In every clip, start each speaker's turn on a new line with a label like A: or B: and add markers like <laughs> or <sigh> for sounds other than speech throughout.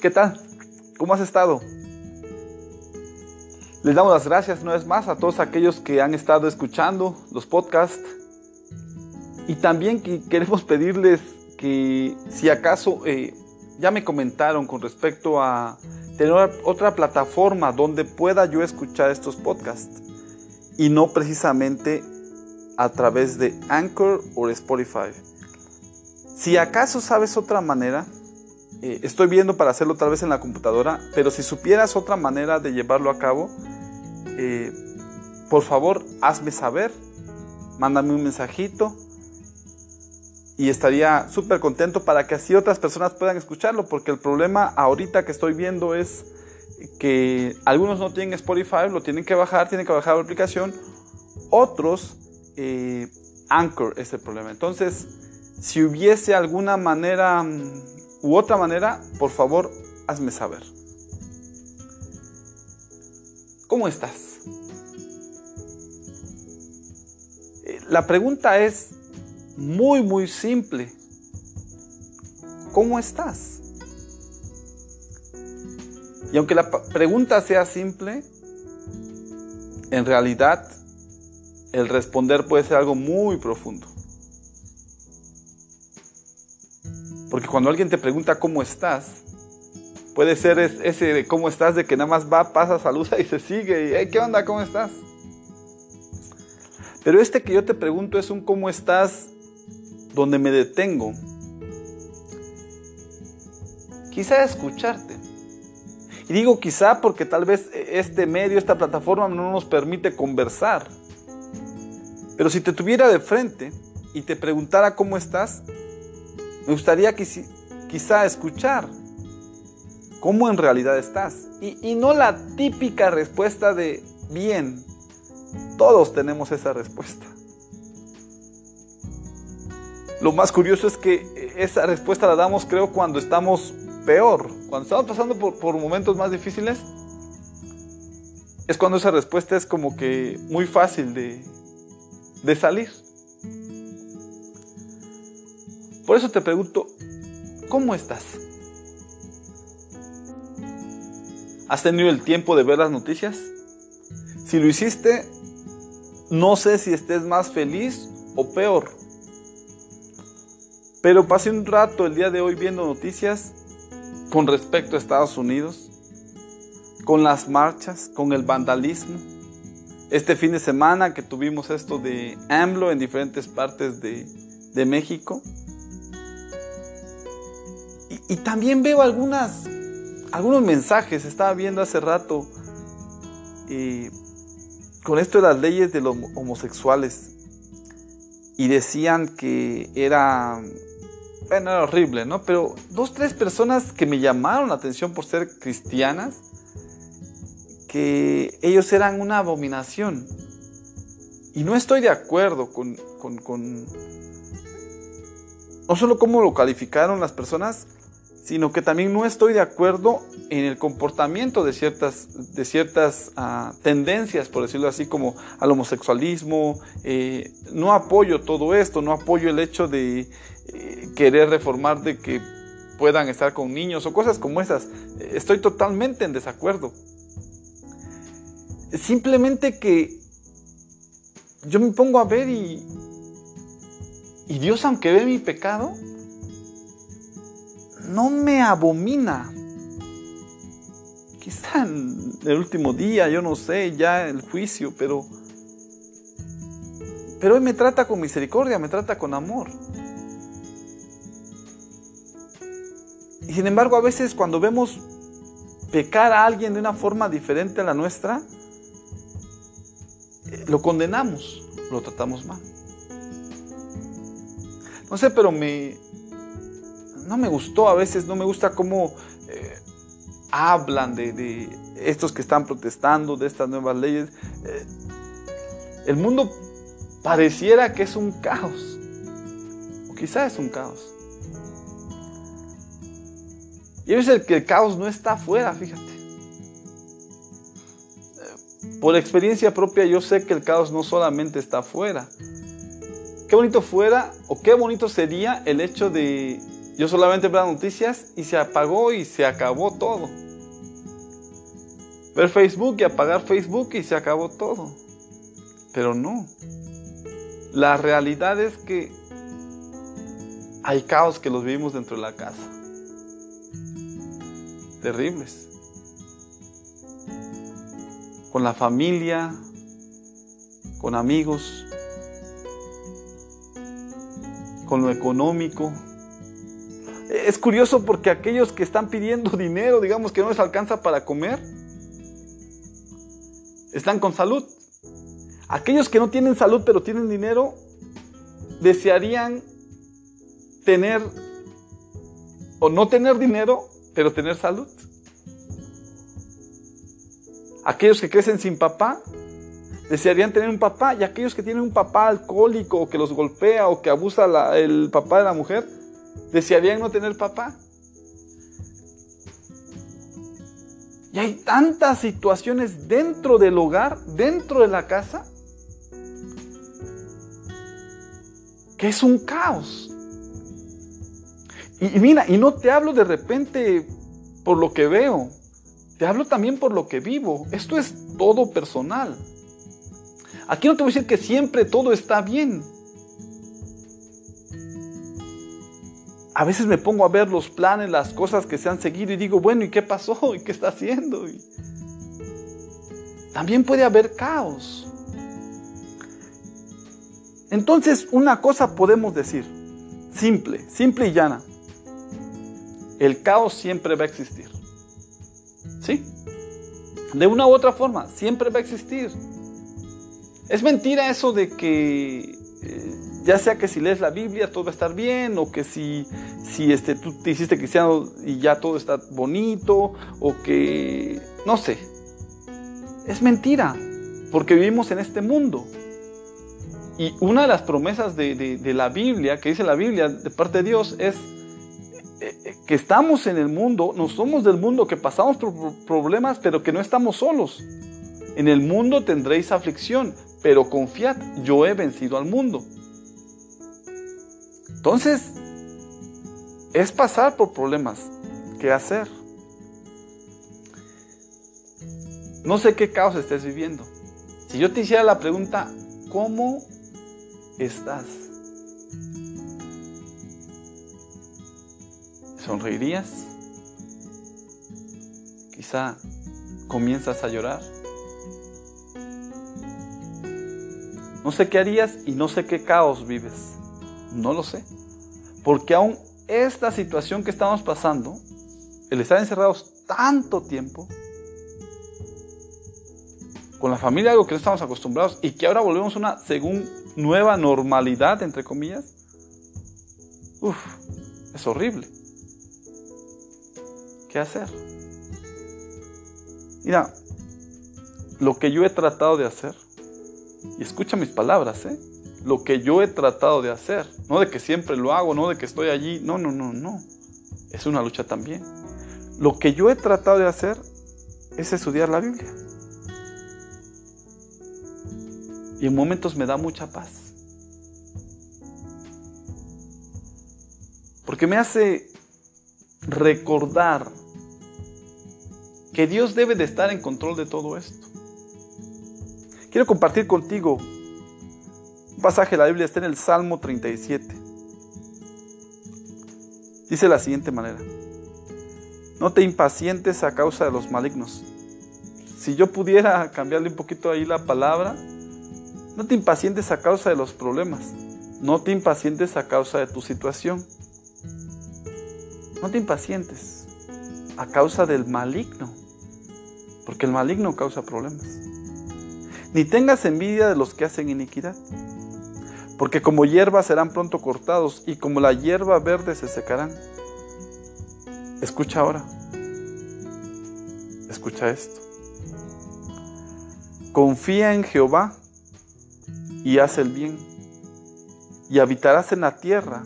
A: ¿Qué tal? ¿Cómo has estado? Les damos las gracias una vez más a todos aquellos que han estado escuchando los podcasts. Y también queremos pedirles que si acaso eh, ya me comentaron con respecto a tener otra plataforma donde pueda yo escuchar estos podcasts y no precisamente a través de Anchor o Spotify. Si acaso sabes otra manera, eh, estoy viendo para hacerlo tal vez en la computadora, pero si supieras otra manera de llevarlo a cabo, eh, por favor hazme saber, mándame un mensajito y estaría súper contento para que así otras personas puedan escucharlo, porque el problema ahorita que estoy viendo es que algunos no tienen Spotify, lo tienen que bajar, tienen que bajar la aplicación, otros eh, Anchor es el problema. Entonces, si hubiese alguna manera u otra manera, por favor, hazme saber. ¿Cómo estás? Eh, la pregunta es muy, muy simple. ¿Cómo estás? Y aunque la pregunta sea simple, en realidad el responder puede ser algo muy profundo. Porque cuando alguien te pregunta cómo estás, puede ser ese de cómo estás de que nada más va, pasa, saluda y se sigue. Y, ¿Qué onda? ¿Cómo estás? Pero este que yo te pregunto es un cómo estás donde me detengo. Quizá escucharte. Y digo quizá porque tal vez este medio, esta plataforma no nos permite conversar. Pero si te tuviera de frente y te preguntara cómo estás, me gustaría quizá escuchar cómo en realidad estás. Y, no la típica respuesta de bien. Todos tenemos esa respuesta. Lo más curioso es que esa respuesta la damos creo cuando estamos peor, cuando estamos pasando por, momentos más difíciles, es cuando esa respuesta es como que muy fácil de salir. Por eso te pregunto, ¿cómo estás? ¿Has tenido el tiempo de ver las noticias? Si lo hiciste, no sé si estés más feliz o peor. Pero pasé un rato el día de hoy viendo noticias con respecto a Estados Unidos, con las marchas, con el vandalismo. Este fin de semana que tuvimos esto de AMLO en diferentes partes de, de México, y también veo algunas, algunos mensajes, estaba viendo hace rato, con esto de las leyes de los homosexuales. Y decían que era, bueno, era horrible, ¿no? Pero dos, tres personas que me llamaron la atención por ser cristianas, que ellos eran una abominación. Y no estoy de acuerdo con, con, con no solo cómo lo calificaron las personas, sino que también no estoy de acuerdo en el comportamiento de ciertas, de ciertas ah, tendencias, por decirlo así, como al homosexualismo. Eh, no apoyo todo esto, no apoyo el hecho de eh, querer reformar de que puedan estar con niños o cosas como esas. Estoy totalmente en desacuerdo. Simplemente que yo me pongo a ver y, y Dios, aunque ve mi pecado, no me abomina. Quizá en el último día, yo no sé, ya el juicio, pero pero hoy me trata con misericordia, me trata con amor. Y sin embargo, a veces cuando vemos pecar a alguien de una forma diferente a la nuestra, eh, lo condenamos, lo tratamos mal. No sé, pero me, no me gustó a veces, no me gusta cómo eh, hablan de, estos que están protestando, de estas nuevas leyes. Eh, el mundo pareciera que es un caos, o quizá es un caos. Y a veces que el caos no está afuera, fíjate. Eh, por experiencia propia yo sé que el caos no solamente está afuera. Qué bonito fuera o qué bonito sería el hecho de Yo solamente veo las noticias y se apagó y se acabó todo. Ver Facebook y apagar Facebook y se acabó todo. Pero no. La realidad es que hay caos que los vivimos dentro de la casa. Terribles. Con la familia, con amigos, con lo económico. Es curioso porque aquellos que están pidiendo <laughs> dinero, digamos que no les alcanza para comer, están con salud. Aquellos que no tienen salud pero tienen dinero, desearían tener o no tener dinero, pero tener salud. Aquellos que crecen sin papá, desearían tener un papá. Y aquellos que tienen un papá alcohólico o que los golpea o que abusa el papá de la mujer, desearían no tener papá. Y hay tantas situaciones dentro del hogar, dentro de la casa, que es un caos. Y, mira, y no te hablo de repente por lo que veo, te hablo también por lo que vivo. Esto es todo personal. Aquí no te voy a decir que siempre todo está bien. A veces me pongo a ver los planes, las cosas que se han seguido y digo, bueno, ¿y qué pasó? <laughs> ¿Y qué está haciendo? también puede haber caos. Entonces, una cosa podemos decir, simple, simple y llana. El caos siempre va a existir. ¿Sí? De una u otra forma, siempre va a existir. Es mentira eso de que eh, ya sea que si lees la Biblia todo va a estar bien, o que si, si este, tú te hiciste cristiano y ya todo está bonito, o que, no sé, es mentira, porque vivimos en este mundo. Y una de las promesas de, la Biblia, que dice la Biblia de parte de Dios, es eh, eh, que estamos en el mundo, no somos del mundo, que pasamos por problemas, pero que no estamos solos. En el mundo tendréis aflicción, pero confiad, yo he vencido al mundo. Entonces, es pasar por problemas. ¿Qué hacer? No sé qué caos estés viviendo. Si yo te hiciera la pregunta, ¿cómo estás? ¿Sonreirías? Quizá comienzas a llorar. No sé qué harías y no sé qué caos vives. No lo sé. Porque aún esta situación que estamos pasando, el estar encerrados tanto tiempo, con la familia, algo que no estamos acostumbrados, y que ahora volvemos a una, según nueva normalidad, entre comillas, uff, es horrible. ¿Qué hacer? Mira, lo que yo he tratado de hacer, y escucha mis palabras, ¿eh? lo que yo he tratado de hacer. No de que siempre lo hago, no de que estoy allí. No, no, no, no. Es una lucha también. Lo que yo he tratado de hacer es estudiar la Biblia. Y en momentos me da mucha paz. Porque me hace recordar que Dios debe de estar en control de todo esto. Quiero compartir contigo un pasaje de la Biblia está en el Salmo 37. Dice de la siguiente manera. No te impacientes a causa de los malignos. Si yo pudiera cambiarle un poquito ahí la palabra, no te impacientes a causa de los problemas. No te impacientes a causa de tu situación. No te impacientes a causa del maligno. Porque el maligno causa problemas. Ni tengas envidia de los que hacen iniquidad porque como hierba serán pronto cortados y como la hierba verde se secarán. Escucha ahora, escucha esto. Confía en Jehová y haz el bien, y habitarás en la tierra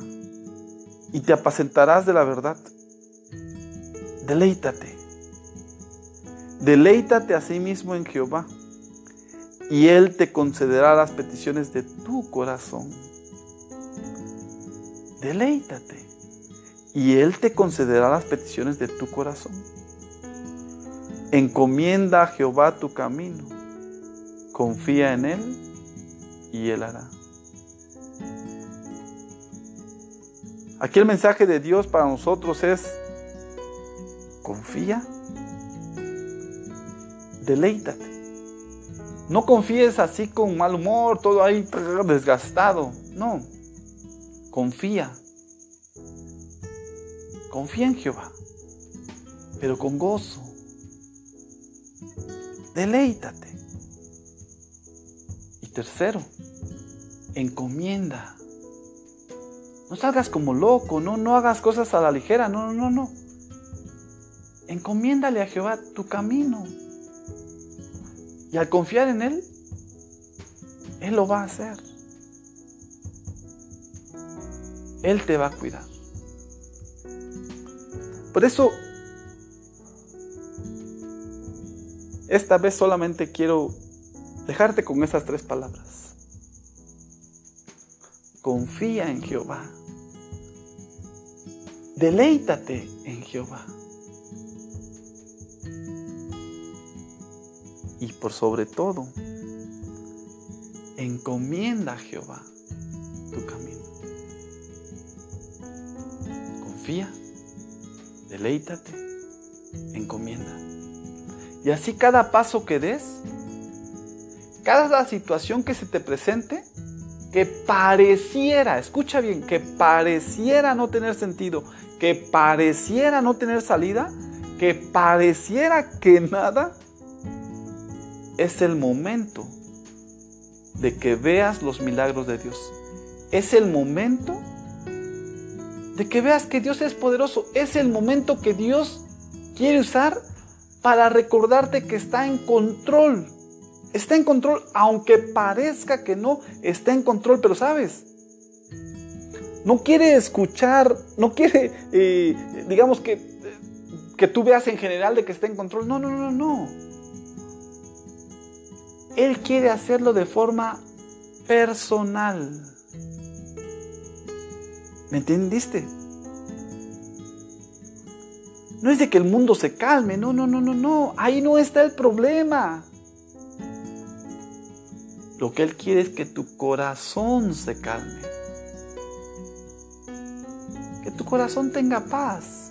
A: y te apacentarás de la verdad. Deleítate, deleítate a sí mismo en Jehová y Él te concederá las peticiones de tu corazón. Deleítate y Él te concederá las peticiones de tu corazón. Encomienda a Jehová tu camino, confía en Él y Él hará. Aquí el mensaje de Dios para nosotros es, confía, deleítate. No confíes así con mal humor, todo ahí desgastado. No, confía. Confía en Jehová, pero con gozo. Deleítate. Y tercero, encomienda. No salgas como loco, no, no hagas cosas a la ligera, no, no, no. Encomiéndale a Jehová tu camino. Y al confiar en Él, Él lo va a hacer. Él te va a cuidar. Por eso, esta vez solamente quiero dejarte con esas tres palabras. Confía en Jehová. Deleítate en Jehová. Y por sobre todo, encomienda a Jehová tu camino. Confía, deleítate, encomienda. Y así cada paso que des, cada situación que se te presente, que pareciera, escucha bien, que pareciera no tener sentido, que pareciera no tener salida, que pareciera que nada, es el momento de que veas los milagros de Dios. Es el momento de que veas que Dios es poderoso. Es el momento que Dios quiere usar para recordarte que está en control. Está en control, aunque parezca que no está en control, pero sabes, no quiere escuchar, no quiere, eh, digamos que, que tú veas en general de que está en control. No, no, no, no. Él quiere hacerlo de forma personal. ¿Me entendiste? No es de que el mundo se calme, no, no, no, no, no. Ahí no está el problema. Lo que Él quiere es que tu corazón se calme. Que tu corazón tenga paz.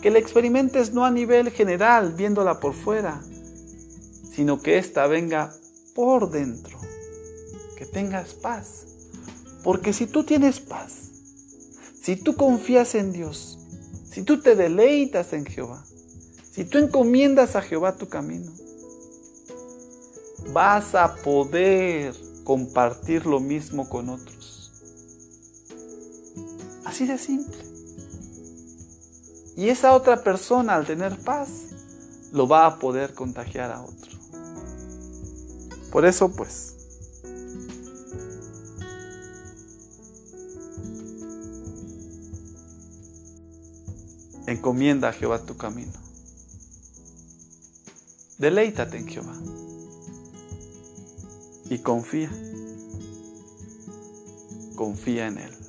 A: Que la experimentes no a nivel general, viéndola por fuera, sino que ésta venga por dentro, que tengas paz. Porque si tú tienes paz, si tú confías en Dios, si tú te deleitas en Jehová, si tú encomiendas a Jehová tu camino, vas a poder compartir lo mismo con otros. Así de simple. Y esa otra persona al tener paz, lo va a poder contagiar a otro. Por eso, pues, encomienda a Jehová tu camino. Deleítate en Jehová y confía. Confía en Él.